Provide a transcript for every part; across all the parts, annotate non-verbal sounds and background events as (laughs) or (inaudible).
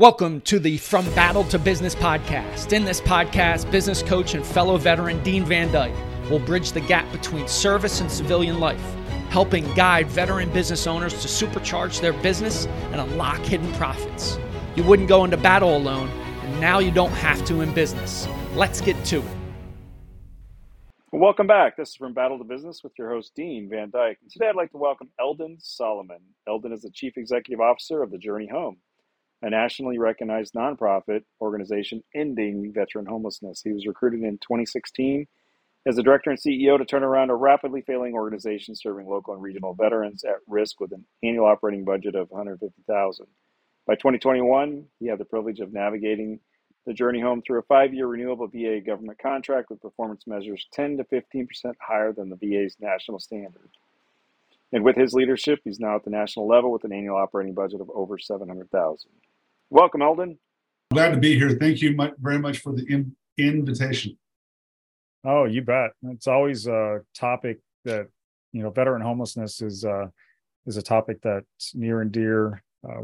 Welcome to the From Battle to Business podcast. In this podcast, business coach and fellow veteran Dean Van Dyke will bridge the gap between service and civilian life, helping guide veteran business owners to supercharge their business and unlock hidden profits. You wouldn't go into battle alone, and now you don't have to in business. Let's get to it. Welcome back. This is From Battle to Business with your host, Dean Van Dyke. And today I'd like to welcome Eldon Solomon. Eldon is the Chief Executive Officer of the Journey Home a nationally recognized nonprofit organization ending veteran homelessness. He was recruited in 2016 as the director and CEO to turn around a rapidly failing organization serving local and regional veterans at risk with an annual operating budget of 150,000. By 2021, he had the privilege of navigating the journey home through a five-year renewable VA government contract with performance measures 10 to 15 percent higher than the VA's national standard. And with his leadership, he's now at the national level with an annual operating budget of over 700,000. Welcome, Eldon. Glad to be here. Thank you very much for the in- invitation. Oh, you bet. It's always a topic that you know, veteran homelessness is uh, is a topic that's near and dear. Uh,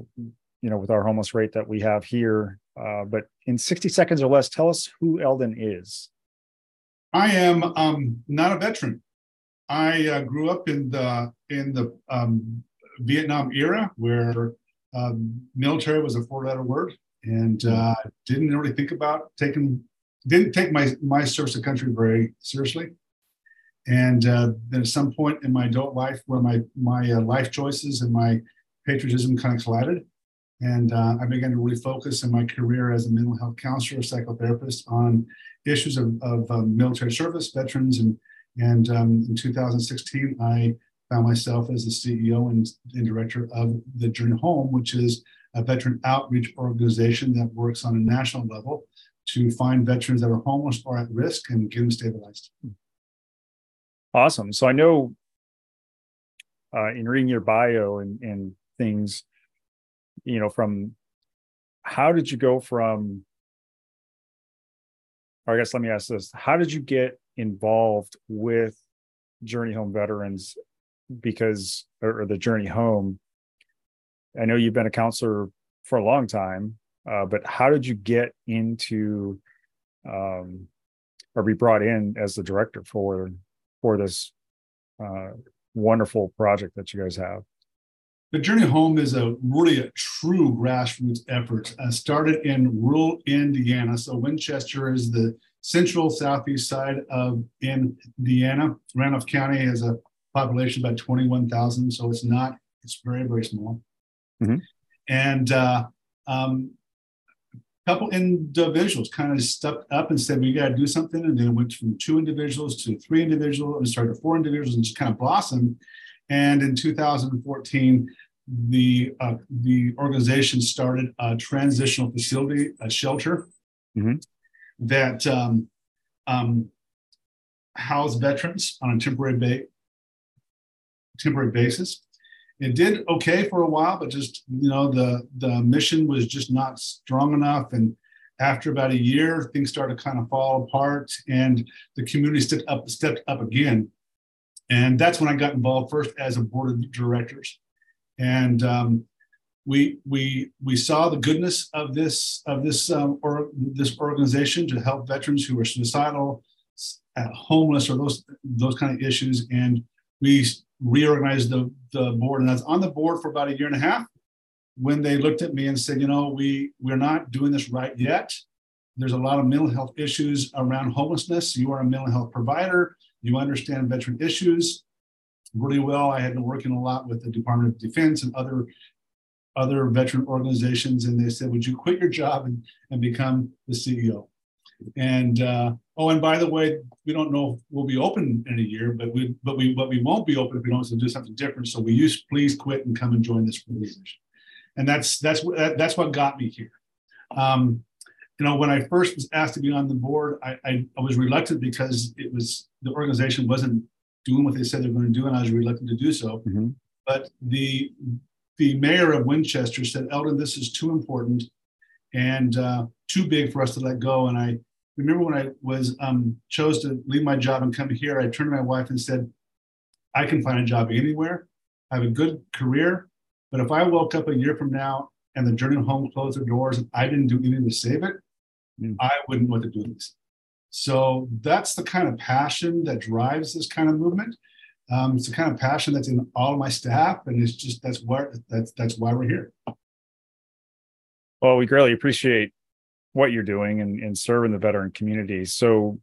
you know, with our homeless rate that we have here. Uh, but in 60 seconds or less, tell us who Eldon is. I am um, not a veteran. I uh, grew up in the in the um, Vietnam era where um, military was a four-letter word, and uh, didn't really think about taking didn't take my my service to country very seriously. And uh, then at some point in my adult life, where my my uh, life choices and my patriotism kind of collided, and uh, I began to really focus in my career as a mental health counselor, psychotherapist, on issues of, of um, military service, veterans, and and um, in 2016, I found myself as the CEO and, and director of the Journey Home, which is a veteran outreach organization that works on a national level to find veterans that are homeless or at risk and get them stabilized. Awesome. So I know uh, in reading your bio and, and things, you know, from how did you go from, or I guess let me ask this, how did you get involved with Journey Home veterans because or, or the journey home. I know you've been a counselor for a long time uh, but how did you get into um, or be brought in as the director for for this uh, wonderful project that you guys have? The journey home is a really a true grassroots effort. Uh, started in rural indiana so winchester is the central southeast side of indiana. Randolph county has a population about 21,000. So it's not, it's very, very small. Mm-hmm. And uh, um, a couple individuals kind of stepped up and said, we got to do something. And then it went from two individuals to three individuals and started four individuals and just kind of blossomed. And in 2014, the uh, the organization started a transitional facility, a shelter mm-hmm. that um, um, housed veterans on a temporary ba- temporary basis. It did okay for a while, but just you know the the mission was just not strong enough, and after about a year, things started to kind of fall apart, and the community stepped up stepped up again, and that's when I got involved first as a board of directors, and um, we we we saw the goodness of this of this um, or this organization to help veterans who are suicidal, homeless, or those those kind of issues, and we reorganized the, the board. And I was on the board for about a year and a half when they looked at me and said, you know, we, we're not doing this right yet. There's a lot of mental health issues around homelessness. You are a mental health provider. You understand veteran issues really well. I had been working a lot with the Department of Defense and other other veteran organizations, and they said, "Would you quit your job and, and become the CEO?" And uh, oh, and by the way, we don't know if we'll be open in a year, but we but we but we won't be open if we don't do something different. So we use please quit and come and join this organization. And that's that's what that's what got me here. Um, you know, when I first was asked to be on the board, I, I, I was reluctant because it was the organization wasn't doing what they said they're going to do, and I was reluctant to do so. Mm-hmm. But the the mayor of Winchester said, Eldon, this is too important and uh, too big for us to let go. And I remember when I was um, chose to leave my job and come here, I turned to my wife and said, I can find a job anywhere. I have a good career, but if I woke up a year from now and the Journey Home closed their doors and I didn't do anything to save it, mm. I wouldn't want to do this. So that's the kind of passion that drives this kind of movement. Um, it's the kind of passion that's in all of my staff, and it's just that's where that's that's why we're here. Well, we greatly appreciate what you're doing and, and serving the veteran community. So,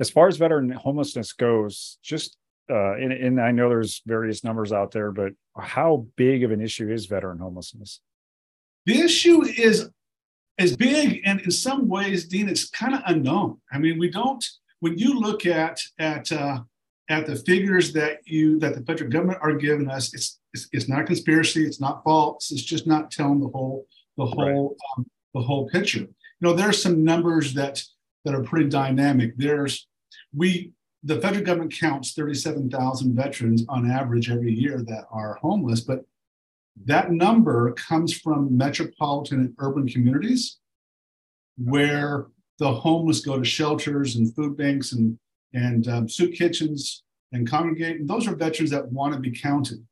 as far as veteran homelessness goes, just uh, and, and I know there's various numbers out there, but how big of an issue is veteran homelessness? The issue is is big, and in some ways, Dean, it's kind of unknown. I mean, we don't. When you look at at uh, at the figures that you that the federal government are giving us, it's it's, it's not conspiracy, it's not false, it's just not telling the whole the whole right. um, the whole picture. You know, there are some numbers that that are pretty dynamic. There's we the federal government counts 37,000 veterans on average every year that are homeless, but that number comes from metropolitan and urban communities where the homeless go to shelters and food banks and, and um, soup kitchens and congregate. And those are veterans that want to be counted.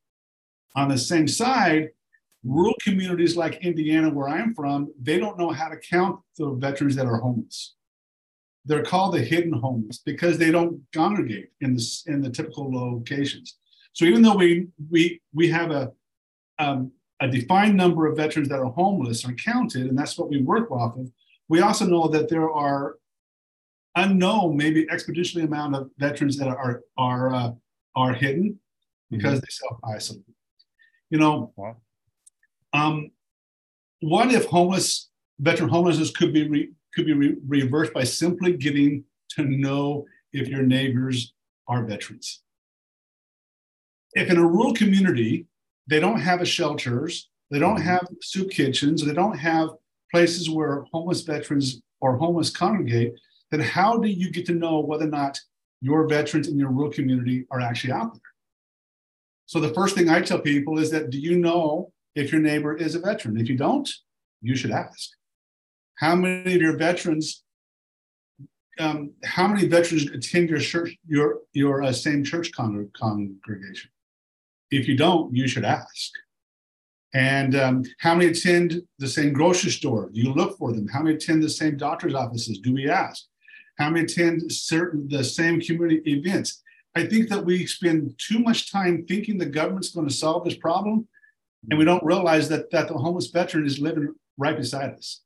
On the same side, rural communities like Indiana, where I'm from, they don't know how to count the veterans that are homeless. They're called the hidden homeless because they don't congregate in the, in the typical locations. So even though we, we, we have a, um, a defined number of veterans that are homeless are counted, and that's what we work off of, we also know that there are unknown, maybe exponentially amount of veterans that are are uh, are hidden because mm-hmm. they self isolate. You know, wow. Um, what if homeless veteran homelessness could be re, could be re- reversed by simply getting to know if your neighbors are veterans? If in a rural community they don't have a shelters, they don't mm-hmm. have soup kitchens, they don't have places where homeless veterans or homeless congregate, then how do you get to know whether or not your veterans in your rural community are actually out there? So the first thing I tell people is that do you know if your neighbor is a veteran? If you don't, you should ask. How many of your veterans, um, how many veterans attend your church, your your uh, same church con- congregation? If you don't, you should ask. And um, how many attend the same grocery store? Do you look for them? How many attend the same doctor's offices? Do we ask? How many attend certain the same community events? I think that we spend too much time thinking the government's going to solve this problem, and we don't realize that that the homeless veteran is living right beside us,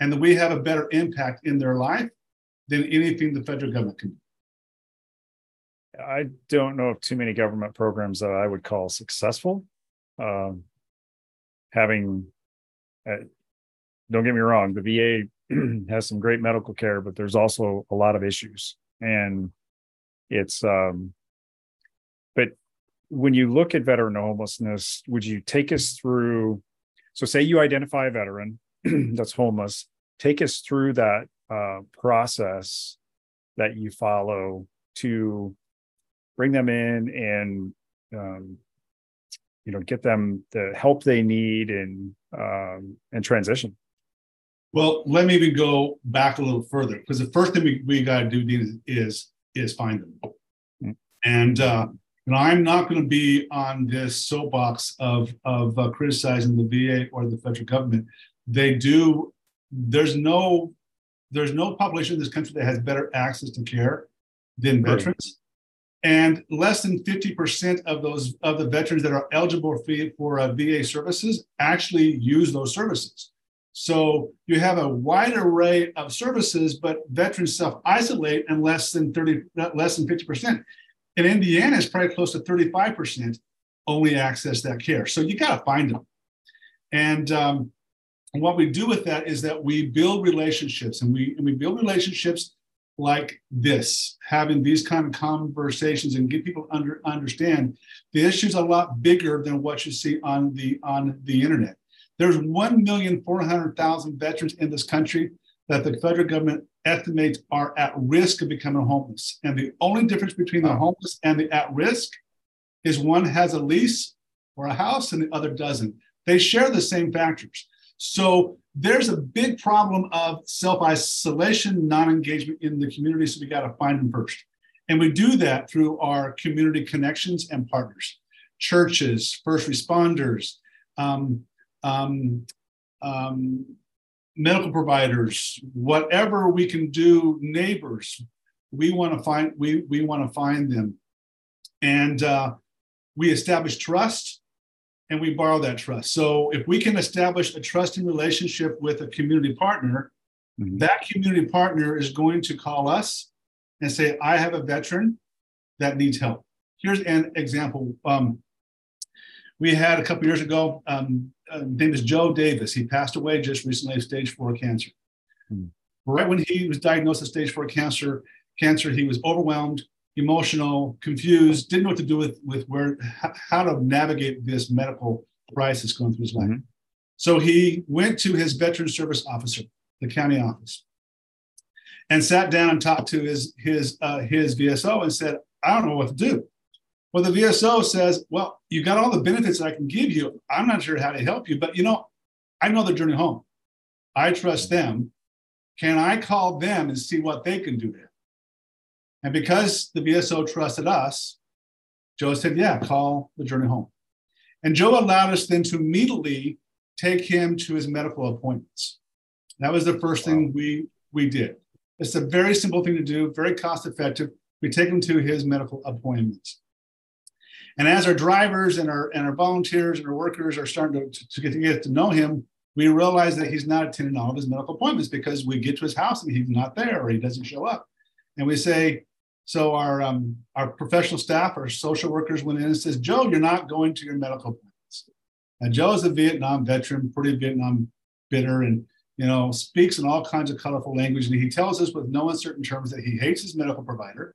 and that we have a better impact in their life than anything the federal government can do. I don't know of too many government programs that I would call successful. Um, having uh, don't get me wrong the va (clears throat) has some great medical care but there's also a lot of issues and it's um when you look at veteran homelessness would you take us through so say you identify a veteran (clears throat) that's homeless. Take us through that uh, process that you follow to bring them in and um, you know get them the help they need and um, and transition. Well let me even go back a little further because the first thing we, we got to do is, is is find them. Mm-hmm. and uh, you know i'm not going to be on this soapbox of of uh, criticizing the va or the federal government they do there's no there's no population in this country that has better access to care than right. veterans and less than 50% of those of the veterans that are eligible for, for uh, VA services actually use those services. So you have a wide array of services, but veterans self-isolate and less than 30, less than 50%. In Indiana, it's probably close to 35% only access that care. So you got to find them. And, um, what we do with that is that we build relationships and we, and we build relationships like this, having these kind of conversations and get people under understand the issue's a lot bigger than what you see on the on the internet. There's 1,400,000 veterans in this country that the federal government estimates are at risk of becoming homeless. And the only difference between the homeless and the at risk is one has a lease or a house and the other doesn't. They share the same factors. So there's a big problem of self isolation, non engagement in the community. So we got to find them first. And we do that through our community connections and partners, churches, first responders, um, um, um, medical providers, whatever we can do, neighbors. We want to find we we want to find them, and uh, we establish trust, and we borrow that trust. So if we can establish a trusting relationship with a community partner, mm-hmm. that community partner is going to call us and say, "I have a veteran that needs help." Here's an example. Um, we had a couple years ago. Um, uh, name is Joe Davis. He passed away just recently of stage four cancer. Hmm. Right when he was diagnosed with stage four cancer, cancer, he was overwhelmed, emotional, confused, didn't know what to do with with where how to navigate this medical crisis going through his life. Mm-hmm. So he went to his veteran service officer, the county office, and sat down and talked to his his uh, his VSO and said, "I don't know what to do." Well, the VSO says, well, you got all the benefits I can give you. I'm not sure how to help you, but you know, I know the journey home. I trust them. Can I call them and see what they can do there? And because the VSO trusted us, Joe said, yeah, call the journey home. And Joe allowed us then to immediately take him to his medical appointments. That was the first thing we, we did. It's a very simple thing to do, very cost effective. We take him to his medical appointments. And as our drivers and our and our volunteers and our workers are starting to, to, get, to get to know him, we realize that he's not attending all of his medical appointments because we get to his house and he's not there or he doesn't show up. And we say, so our um, our professional staff, our social workers went in and says, Joe, you're not going to your medical appointments. And Joe is a Vietnam veteran, pretty Vietnam bitter, and you know speaks in all kinds of colorful language. And he tells us with no uncertain terms that he hates his medical provider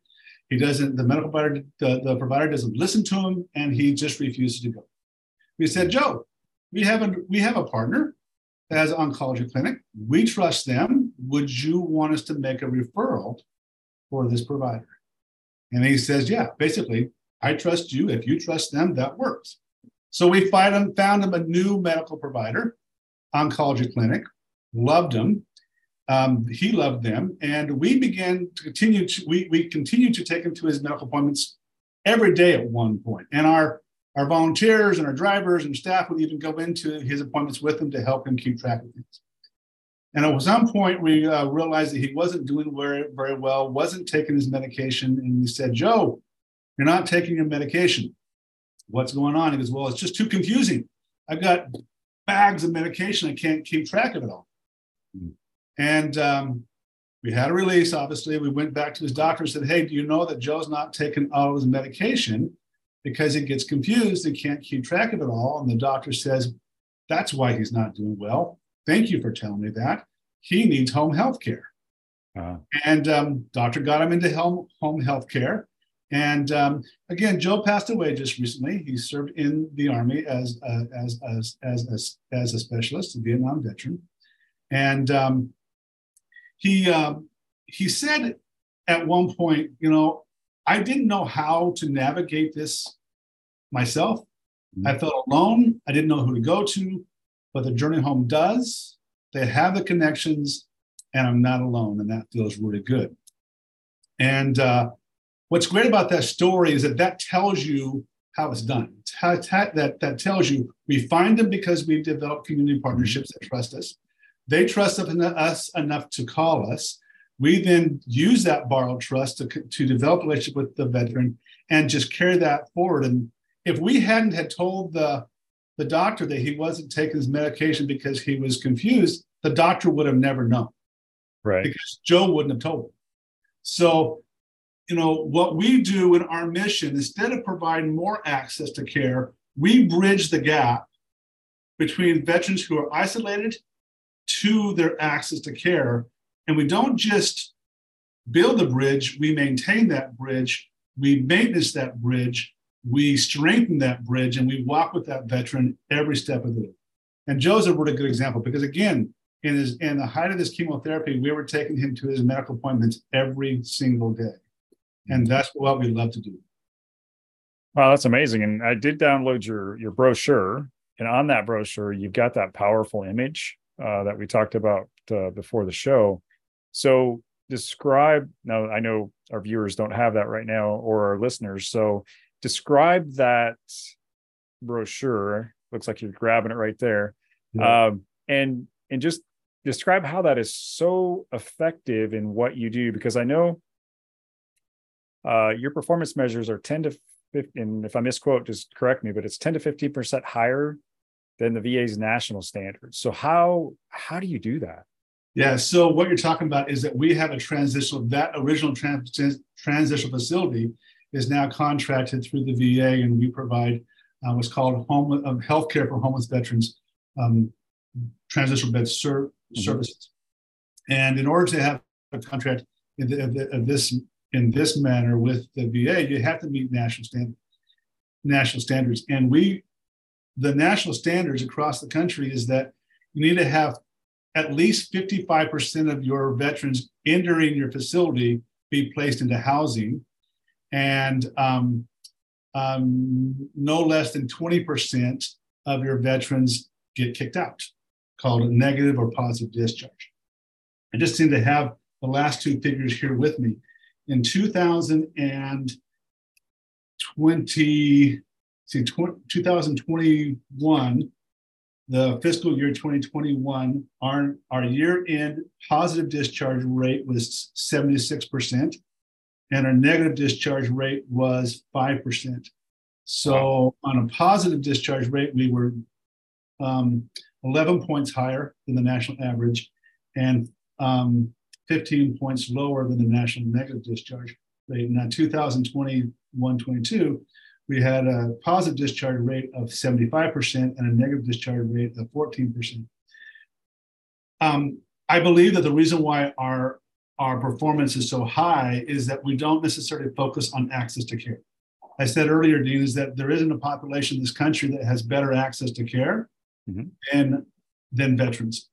he doesn't, the medical provider, the, the provider doesn't listen to him and he just refuses to go. We said, Joe, we have a, we have a partner that has an oncology clinic. We trust them. Would you want us to make a referral for this provider? And he says, yeah, basically, I trust you. If you trust them, that works. So we find him, found him a new medical provider, oncology clinic, loved him, um, he loved them, and we began to continue to we we continued to take him to his medical appointments every day at one point, and our our volunteers and our drivers and staff would even go into his appointments with him to help him keep track of things. And at some point, we uh, realized that he wasn't doing very, very well, wasn't taking his medication, and we said, "Joe, you're not taking your medication. What's going on?" He goes, "Well, it's just too confusing. I've got bags of medication. I can't keep track of it all." Mm-hmm. And um, we had a release, obviously. We went back to his doctor and said, Hey, do you know that Joe's not taking all of his medication because he gets confused and can't keep track of it all? And the doctor says, That's why he's not doing well. Thank you for telling me that. He needs home health care. Uh-huh. And um, doctor got him into home, home health care. And um, again, Joe passed away just recently. He served in the army as uh, as, as as as as a specialist, a Vietnam veteran, and um, he um, he said at one point, you know, I didn't know how to navigate this myself. Mm-hmm. I felt alone. I didn't know who to go to, but the journey home does. They have the connections, and I'm not alone, and that feels really good. And uh, what's great about that story is that that tells you how it's done. That that tells you we find them because we've developed community partnerships that trust us. They trust us enough to call us. We then use that borrowed trust to, to develop a relationship with the veteran and just carry that forward. And if we hadn't had told the, the doctor that he wasn't taking his medication because he was confused, the doctor would have never known. Right. Because Joe wouldn't have told him. So, you know, what we do in our mission, instead of providing more access to care, we bridge the gap between veterans who are isolated to their access to care. And we don't just build the bridge, we maintain that bridge, we maintenance that bridge, we strengthen that bridge, and we walk with that veteran every step of the way. And Joe's a really good example because again, in his in the height of this chemotherapy, we were taking him to his medical appointments every single day. And that's what we love to do. Wow, that's amazing. And I did download your your brochure. And on that brochure, you've got that powerful image uh, that we talked about uh, before the show. So describe now I know our viewers don't have that right now or our listeners. So describe that brochure. Looks like you're grabbing it right there. Yeah. Um, and and just describe how that is so effective in what you do because I know uh, your performance measures are 10 to 15, if I misquote, just correct me, but it's 10 to 15% higher than the VA's national standards. So how how do you do that? Yeah, so what you're talking about is that we have a transitional, that original trans, transitional facility is now contracted through the VA, and we provide uh, what's called home uh, health care for homeless veterans, um, transitional bed ser- mm-hmm. services. And in order to have a contract in the, of this in this manner with the VA, you have to meet national standard, national standards. And we, the national standards across the country is that you need to have at least 55% of your veterans entering your facility be placed into housing and um, um, no less than 20% of your veterans get kicked out, called a negative or positive discharge. I just seem to have the last two figures here with me in 2020, see, 2021, the fiscal year 2021, our, our year end positive discharge rate was 76%, and our negative discharge rate was 5%. So, on a positive discharge rate, we were um, 11 points higher than the national average, and um, 15 points lower than the national negative discharge rate. Now, 2021 22, we had a positive discharge rate of 75% and a negative discharge rate of 14%. Um, I believe that the reason why our, our performance is so high is that we don't necessarily focus on access to care. I said earlier, Dean, is that there isn't a population in this country that has better access to care mm-hmm. than, than veterans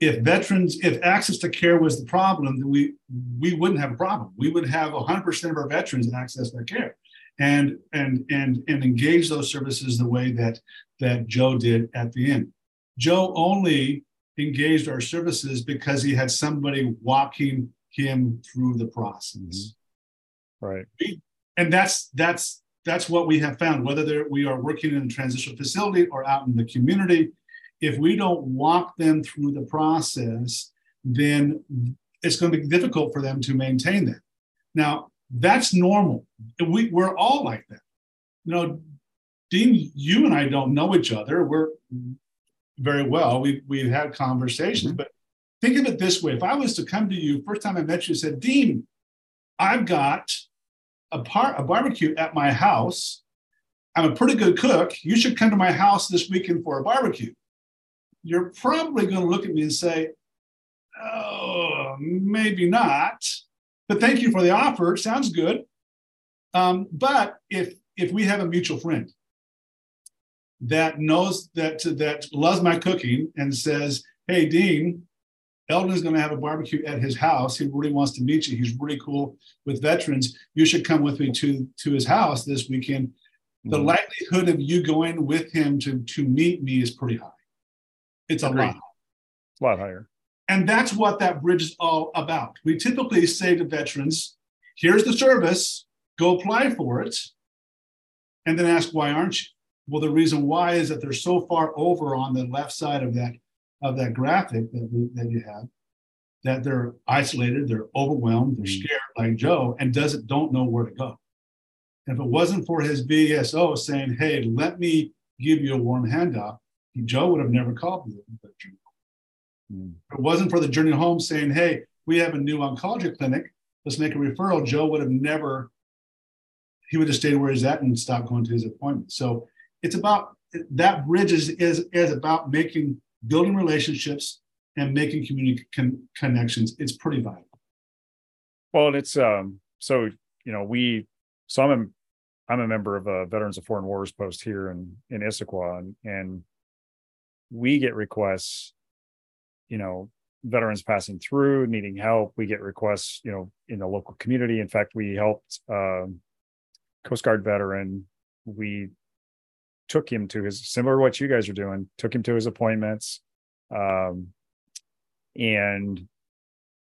if veterans, if access to care was the problem, then we we wouldn't have a problem. We would have 100% of our veterans access to care, and and and and engage those services the way that that Joe did at the end. Joe only engaged our services because he had somebody walking him through the process. Mm-hmm. Right. and that's that's that's what we have found. Whether we are working in a transitional facility or out in the community, if we don't walk them through the process, then it's going to be difficult for them to maintain that. Now, that's normal. We, we're all like that. You know, Dean, you and I don't know each other. We're very well. We, we've had conversations, but think of it this way. If I was to come to you, first time I met you, and said, Dean, I've got a, par- a barbecue at my house. I'm a pretty good cook. You should come to my house this weekend for a barbecue you're probably going to look at me and say, oh, maybe not. But thank you for the offer. Sounds good. Um, but if if we have a mutual friend that knows that that loves my cooking and says, "Hey, Dean, Eldon is going to have a barbecue at his house. He really wants to meet you. He's really cool with veterans. You should come with me to to his house this weekend." Mm-hmm. The likelihood of you going with him to to meet me is pretty high. It's a Agreed. lot. A lot higher. And that's what that bridge is all about. We typically say to veterans, here's the service, go apply for it, and then ask, why aren't you? Well, the reason why is that they're so far over on the left side of that of that graphic that, we, that you have that they're isolated, they're overwhelmed, they're mm-hmm. scared like Joe, and doesn't don't know where to go. And if it wasn't for his VSO saying, "Hey, let me give you a warm handoff," Joe would have never called me mm. If it wasn't for the journey home saying, hey, we have a new oncology clinic, let's make a referral, Joe would have never, he would have stayed where he's at and stopped going to his appointment. So it's about that bridge is, is, is about making, building relationships and making community con- connections. It's pretty vital. Well, and it's, um, so, you know, we, so I'm a, I'm a member of a Veterans of Foreign Wars post here in, in Issaquah and, and we get requests, you know, veterans passing through needing help. We get requests, you know, in the local community. In fact, we helped um, Coast Guard veteran. We took him to his similar to what you guys are doing. Took him to his appointments, um, and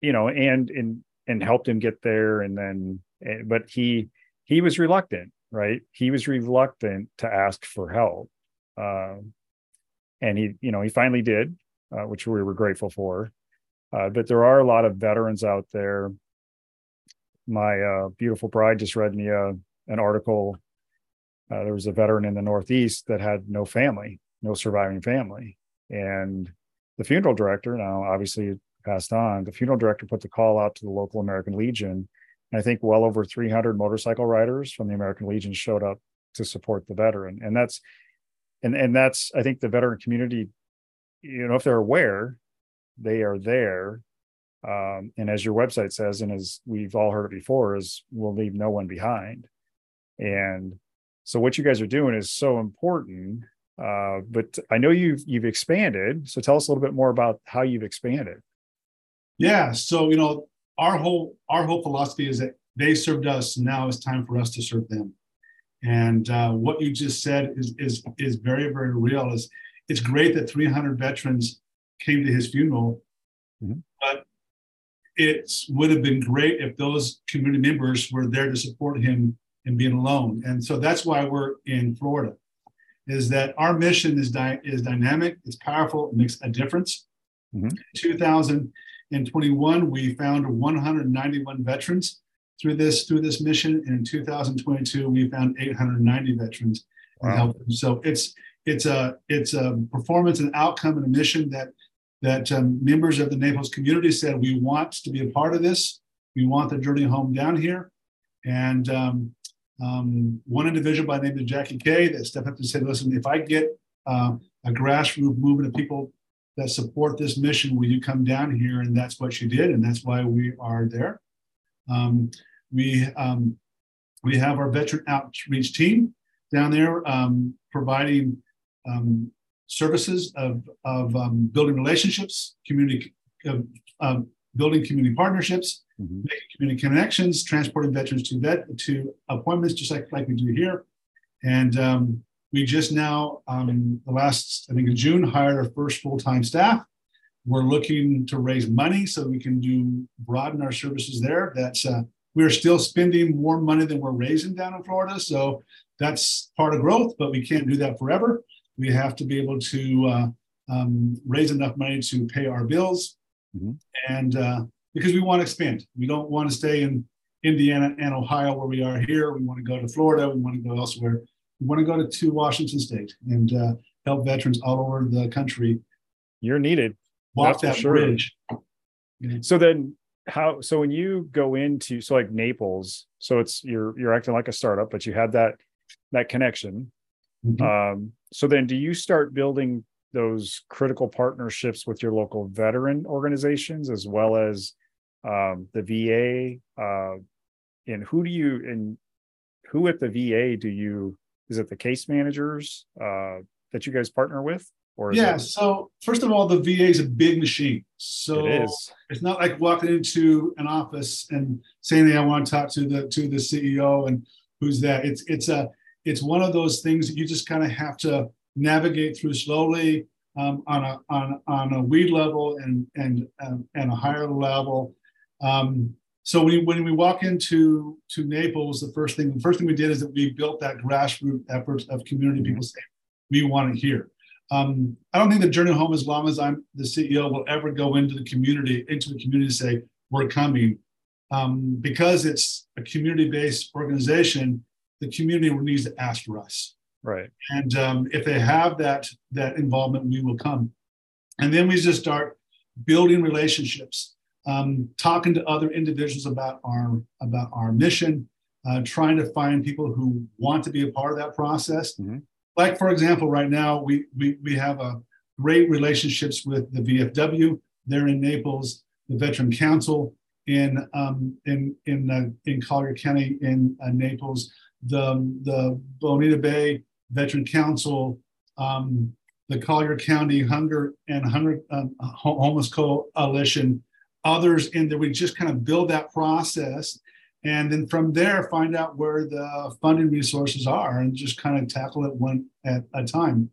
you know, and and and helped him get there. And then, eh, but he he was reluctant, right? He was reluctant to ask for help. Um, and he you know he finally did uh, which we were grateful for. Uh, but there are a lot of veterans out there. My uh, beautiful bride just read me a, an article. Uh, there was a veteran in the northeast that had no family no surviving family. And the funeral director now obviously passed on the funeral director put the call out to the local american legion. And i think well over 300 motorcycle riders from the american legion showed up to support the veteran. And that's and and that's i think the veteran community you know if they're aware they are there. Um, and as your website says and as we've all heard it before is we'll leave no one behind. And so what you guys are doing is so important uh, but i know you've you've expanded. So tell us a little bit more about how you've expanded. Yeah so you know our whole our whole philosophy is that they served us now it's time for us to serve them. And uh, what you just said is is is very very real. Is it's great that 300 veterans came to his funeral, mm-hmm. but it would have been great if those community members were there to support him and being alone. And so that's why we're in Florida. Is that our mission is di- is dynamic, it's powerful, it makes a difference. Mm-hmm. 2021, we found 191 veterans through this through this mission. And in 2022, we found 890 veterans wow. and helped them. So it's it's a it's a performance and outcome and a mission that that um, members of the Naples community said we want to be a part of this. We want the journey home down here. And um, um, one individual by the name of Jackie Kay that stepped up and said, listen, if I get uh, a grassroots movement of people that support this mission, will you come down here? And that's what she did. And that's why we are there. Um, we um, we have our veteran outreach team down there um, providing um, services of, of um, building relationships, community, uh, building community partnerships, mm-hmm. making community connections, transporting veterans to vet to appointments, just like, like we do here. And um, we just now, um, the last, I think in June, hired our first full-time staff. We're looking to raise money so we can do broaden our services there. That's uh, we're still spending more money than we're raising down in Florida. So that's part of growth, but we can't do that forever. We have to be able to uh, um, raise enough money to pay our bills. Mm-hmm. And uh, because we want to expand, we don't want to stay in Indiana and Ohio where we are here. We want to go to Florida. We want to go elsewhere. We want to go to, to Washington State and uh, help veterans all over the country. You're needed. Walk That's that sure. bridge. So then, how so when you go into so like naples so it's you're you're acting like a startup but you had that that connection mm-hmm. um so then do you start building those critical partnerships with your local veteran organizations as well as um the va uh and who do you and who at the va do you is it the case managers uh that you guys partner with or yeah. It... So first of all, the VA is a big machine. So it is. It's not like walking into an office and saying, "Hey, I want to talk to the to the CEO and who's that." It's it's a it's one of those things that you just kind of have to navigate through slowly um, on a on on a weed level and and um, and a higher level. Um, so when, when we walk into to Naples, the first thing the first thing we did is that we built that grassroots effort of community people saying we want it here. Um, I don't think the journey home, as long as I'm the CEO, will ever go into the community, into the community to say, we're coming. Um, because it's a community-based organization, the community needs to ask for us. Right. And um, if they have that that involvement, we will come. And then we just start building relationships, um, talking to other individuals about our about our mission, uh, trying to find people who want to be a part of that process. Mm-hmm like for example, right now we we we have a great relationships with the VFW. They're in Naples, the Veteran Council in um, in in uh, in Collier County in uh, Naples, the the Bonita Bay Veteran Council, um, the Collier County Hunger and Hunger um, Homeless Coalition, others in there. We just kind of build that process and then from there find out where the funding resources are and just kind of tackle it one at a time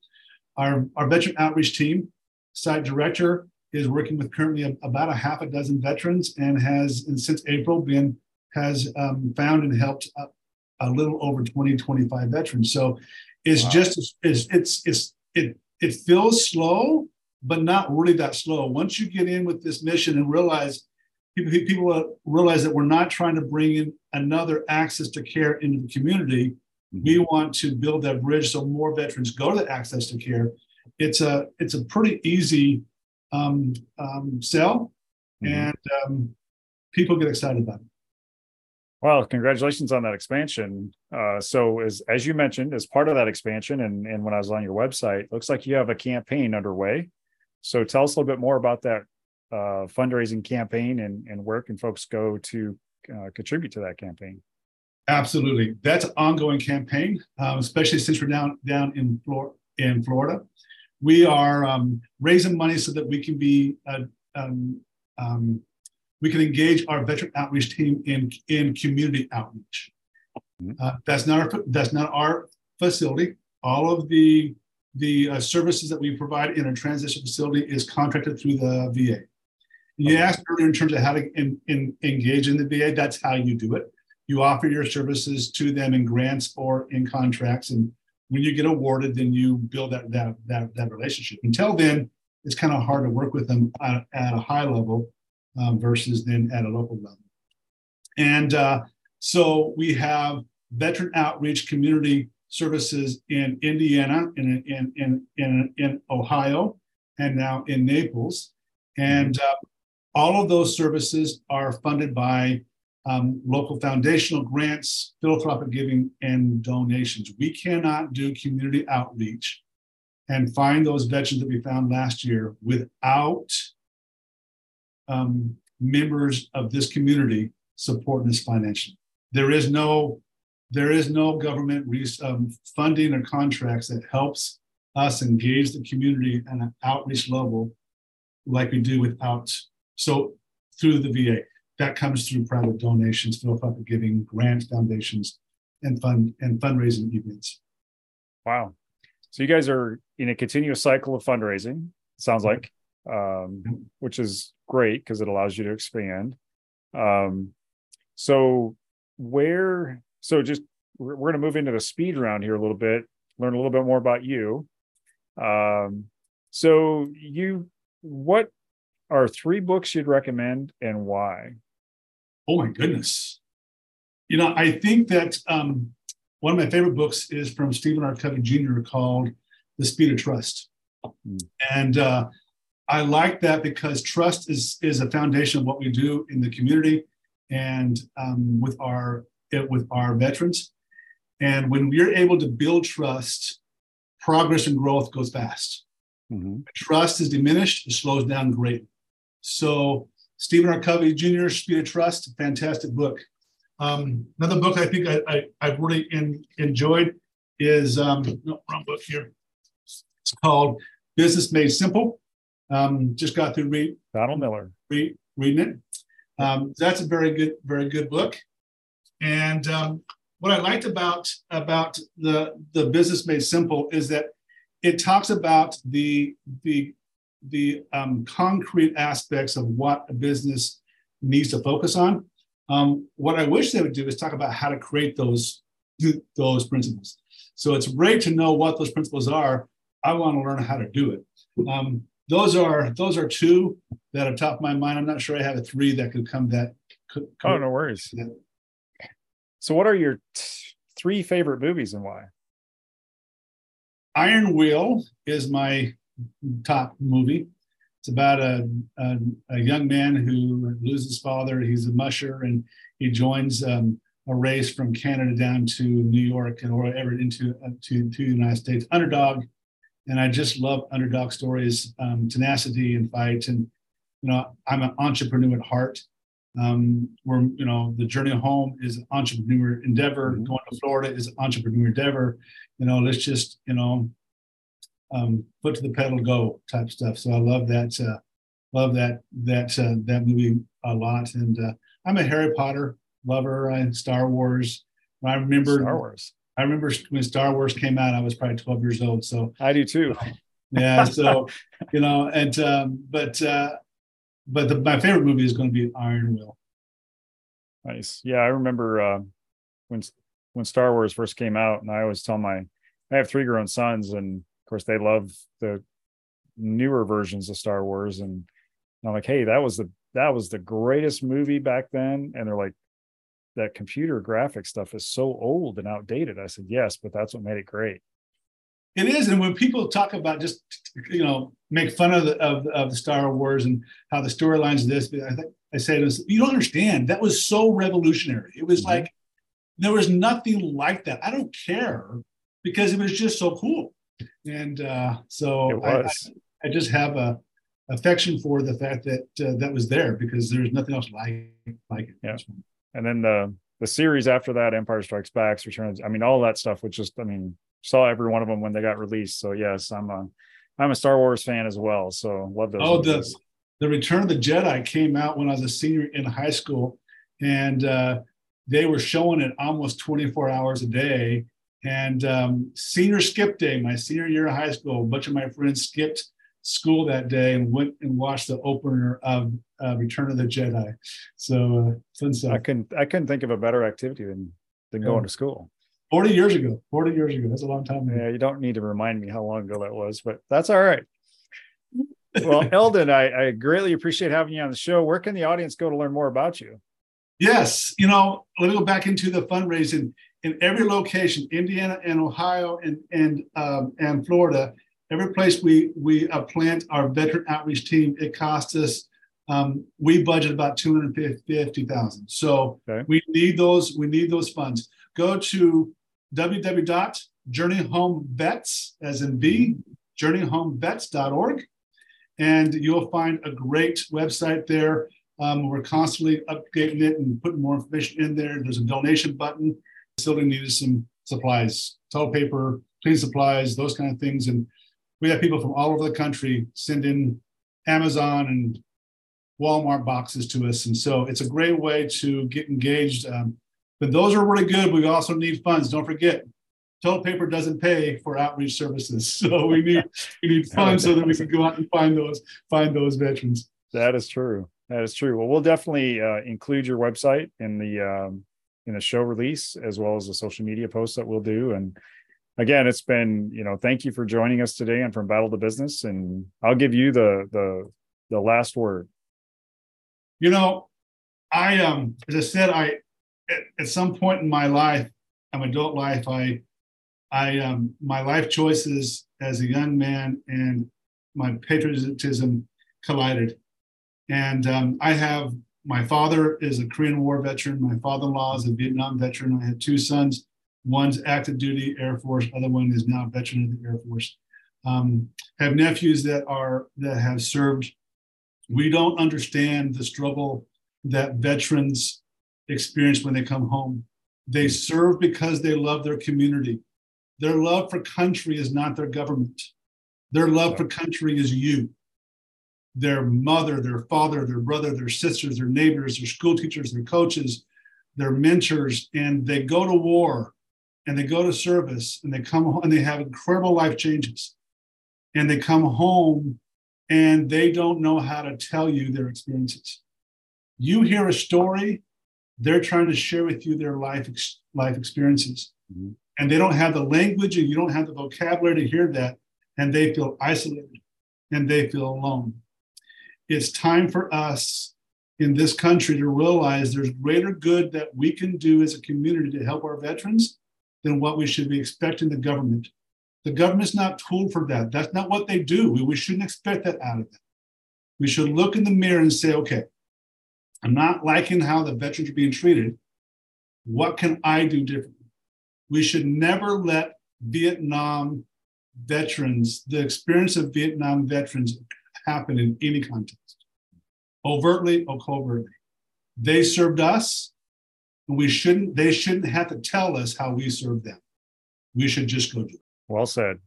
our, our veteran outreach team site director is working with currently about a half a dozen veterans and has and since april been has um, found and helped a, little over 20 25 veterans so it's wow. just it's it's it's it it feels slow, but not really that slow. Once you get in with this mission and realize people people realize that we're not trying to bring in another access to care into the community. Mm-hmm. We want to build that bridge so more veterans go to the access to care. It's a it's a pretty easy um, um, sell, mm-hmm. and um, people get excited about it. Well, congratulations on that expansion. Uh, so, as as you mentioned, as part of that expansion, and and when I was on your website, looks like you have a campaign underway. So, tell us a little bit more about that uh, fundraising campaign, and and where can folks go to uh, contribute to that campaign? Absolutely, that's an ongoing campaign, um, especially since we're down down in Flor- in Florida. We are um, raising money so that we can be uh, um, um we can engage our veteran outreach team in, in community outreach. Mm-hmm. Uh, that's not our that's not our facility. All of the the uh, services that we provide in a transition facility is contracted through the VA. You asked earlier in terms of how to in, in, engage in the VA. That's how you do it. You offer your services to them in grants or in contracts, and when you get awarded, then you build that that that, that relationship. Until then, it's kind of hard to work with them at, at a high level um, versus then at a local level. And uh, so we have veteran outreach community services in Indiana, in, in, in, in, in Ohio, and now in Naples. And uh, all of those services are funded by um, local foundational grants, philanthropic giving, and donations. We cannot do community outreach and find those veterans that we found last year without um, members of this community supporting us financially. There is no there is no government um, funding or contracts that helps us engage the community at an outreach level like we do without so through the VA. That comes through private donations, philanthropic giving, grant foundations, and fund and fundraising events. Wow. So you guys are in a continuous cycle of fundraising, sounds like um, which is great because it allows you to expand. Um, so where, so just we're, we're going to move into the speed round here a little bit, learn a little bit more about you. Um, so you, what are three books you'd recommend and why? Oh my goodness. You know, I think that um, one of my favorite books is from Stephen R. Covey Jr. called The Speed of Trust. Mm. And uh, I like that because trust is is a foundation of what we do in the community and um, with our with our veterans. And when we're able to build trust, progress and growth goes fast. Mm-hmm. Trust is diminished, it slows down greatly. So Stephen R. Covey Jr., Speed of Trust, fantastic book. Um, another book I think I, I, have really in, enjoyed is, um, no, wrong book here. It's called Business Made Simple um, just got through read Donald Miller read, reading it. Um, that's a very good, very good book. And um, what I liked about about the the business made simple is that it talks about the the the um, concrete aspects of what a business needs to focus on. Um, what I wish they would do is talk about how to create those those principles. So it's great to know what those principles are. I want to learn how to do it. Um, those are those are two that are top of my mind. I'm not sure I have a three that could come that. Could, could oh, no worries. That. So, what are your t- three favorite movies and why? Iron Will is my top movie. It's about a, a, a young man who loses his father. He's a musher and he joins um, a race from Canada down to New York and or ever into uh, to, to the United States. Underdog and I just love underdog stories, um, tenacity and fight. And you know, I'm an entrepreneur at heart. Um, we're you know, the journey home is an entrepreneur endeavor. Mm-hmm. Going to Florida is an entrepreneur endeavor. You know, let's just you know, um, foot to the pedal, go type stuff. So I love that. Uh, love that that uh, that movie a lot. And uh, I'm a Harry Potter lover. I Star Wars. I remember Star Wars. I remember when Star Wars came out, I was probably 12 years old. So I do too. (laughs) yeah. So, you know, and, um, but, uh, but the, my favorite movie is going to be Iron Will. Nice. Yeah. I remember, uh, when, when Star Wars first came out and I always tell my, I have three grown sons and of course, they love the newer versions of Star Wars, and I'm like, hey, that was the that was the greatest movie back then, and they're like, that computer graphic stuff is so old and outdated. I said, yes, but that's what made it great. It is, and when people talk about just you know make fun of the of, of the Star Wars and how the storylines of this, I think I say this, you don't understand. That was so revolutionary. It was mm-hmm. like there was nothing like that. I don't care because it was just so cool, and uh, so I, I, I, just have a affection for the fact that uh, that was there because there's nothing else like like it. Yeah. And then the the series after that, Empire Strikes Back, Returns. I mean, all that stuff was just. I mean, saw every one of them when they got released. So yes, I'm a I'm a Star Wars fan as well. So love those. Oh, movies. the the Return of the Jedi came out when I was a senior in high school, and uh, they were showing it almost 24 hours a day. And um, senior skip day, my senior year of high school, a bunch of my friends skipped school that day and went and watched the opener of uh, Return of the Jedi. So uh, fun stuff. I couldn't I couldn't think of a better activity than than going to school. 40 years ago. 40 years ago. That's a long time ago. Yeah, you don't need to remind me how long ago that was, but that's all right. well, (laughs) Eldon, I, I greatly appreciate having you on the show. Where can the audience go to learn more about you? Yes, you know, let me go back into the fundraising in every location, Indiana and Ohio and and um, and Florida. Every place we we uh, plant our veteran outreach team, it costs us. Um, we budget about two hundred fifty thousand. So okay. we need those. We need those funds. Go to www.journeyhomevets, as in V, journeyhomevets.org. And you'll find a great website there. Um, we're constantly updating it and putting more information in there. There's a donation button. Still needed some supplies, toilet paper, cleaning supplies, those kind of things. And we have people from all over the country send in Amazon and Walmart boxes to us. And so it's a great way to get engaged. Um, but those are really good. We also need funds. Don't forget, toilet paper doesn't pay for outreach services. (laughs) So we need we need funds so that we can go out and find those find those veterans. That is true. That is true. Well, we'll definitely uh, include your website in the um, in the show release as well as the social media posts that we'll do. And again, it's been you know thank you for joining us today and from Battle to Business. And I'll give you the the the last word. You know, I um as I said, I at, at some point in my life, my adult life, I, I, um, my life choices as a young man and my patriotism collided. And um, I have my father is a Korean War veteran. My father-in-law is a Vietnam veteran. I have two sons. One's active duty Air Force. Other one is now veteran of the Air Force. Um, have nephews that are that have served. We don't understand the struggle that veterans experience when they come home. They serve because they love their community. Their love for country is not their government. Their love for country is you. Their mother, their father, their brother, their sisters, their neighbors, their school teachers, their coaches, their mentors, and they go to war and they go to service and they come home and they have incredible life changes. And they come home and they don't know how to tell you their experiences. You hear a story they're trying to share with you their life life experiences mm-hmm. and they don't have the language and you don't have the vocabulary to hear that and they feel isolated and they feel alone it's time for us in this country to realize there's greater good that we can do as a community to help our veterans than what we should be expecting the government the government's not tool for that that's not what they do we, we shouldn't expect that out of them we should look in the mirror and say okay I'm not liking how the veterans are being treated. What can I do differently? We should never let Vietnam veterans, the experience of Vietnam veterans, happen in any context, overtly or covertly. They served us, and we shouldn't. They shouldn't have to tell us how we serve them. We should just go do it. Well said.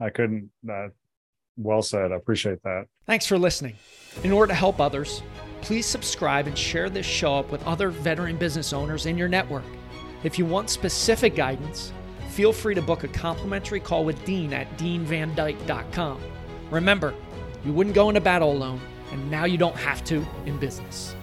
I couldn't. Uh, well said. I appreciate that. Thanks for listening. In order to help others please subscribe and share this show up with other veteran business owners in your network. If you want specific guidance, feel free to book a complimentary call with Dean at deanvandyke.com. Remember, you wouldn't go into battle alone, and now you don't have to in business.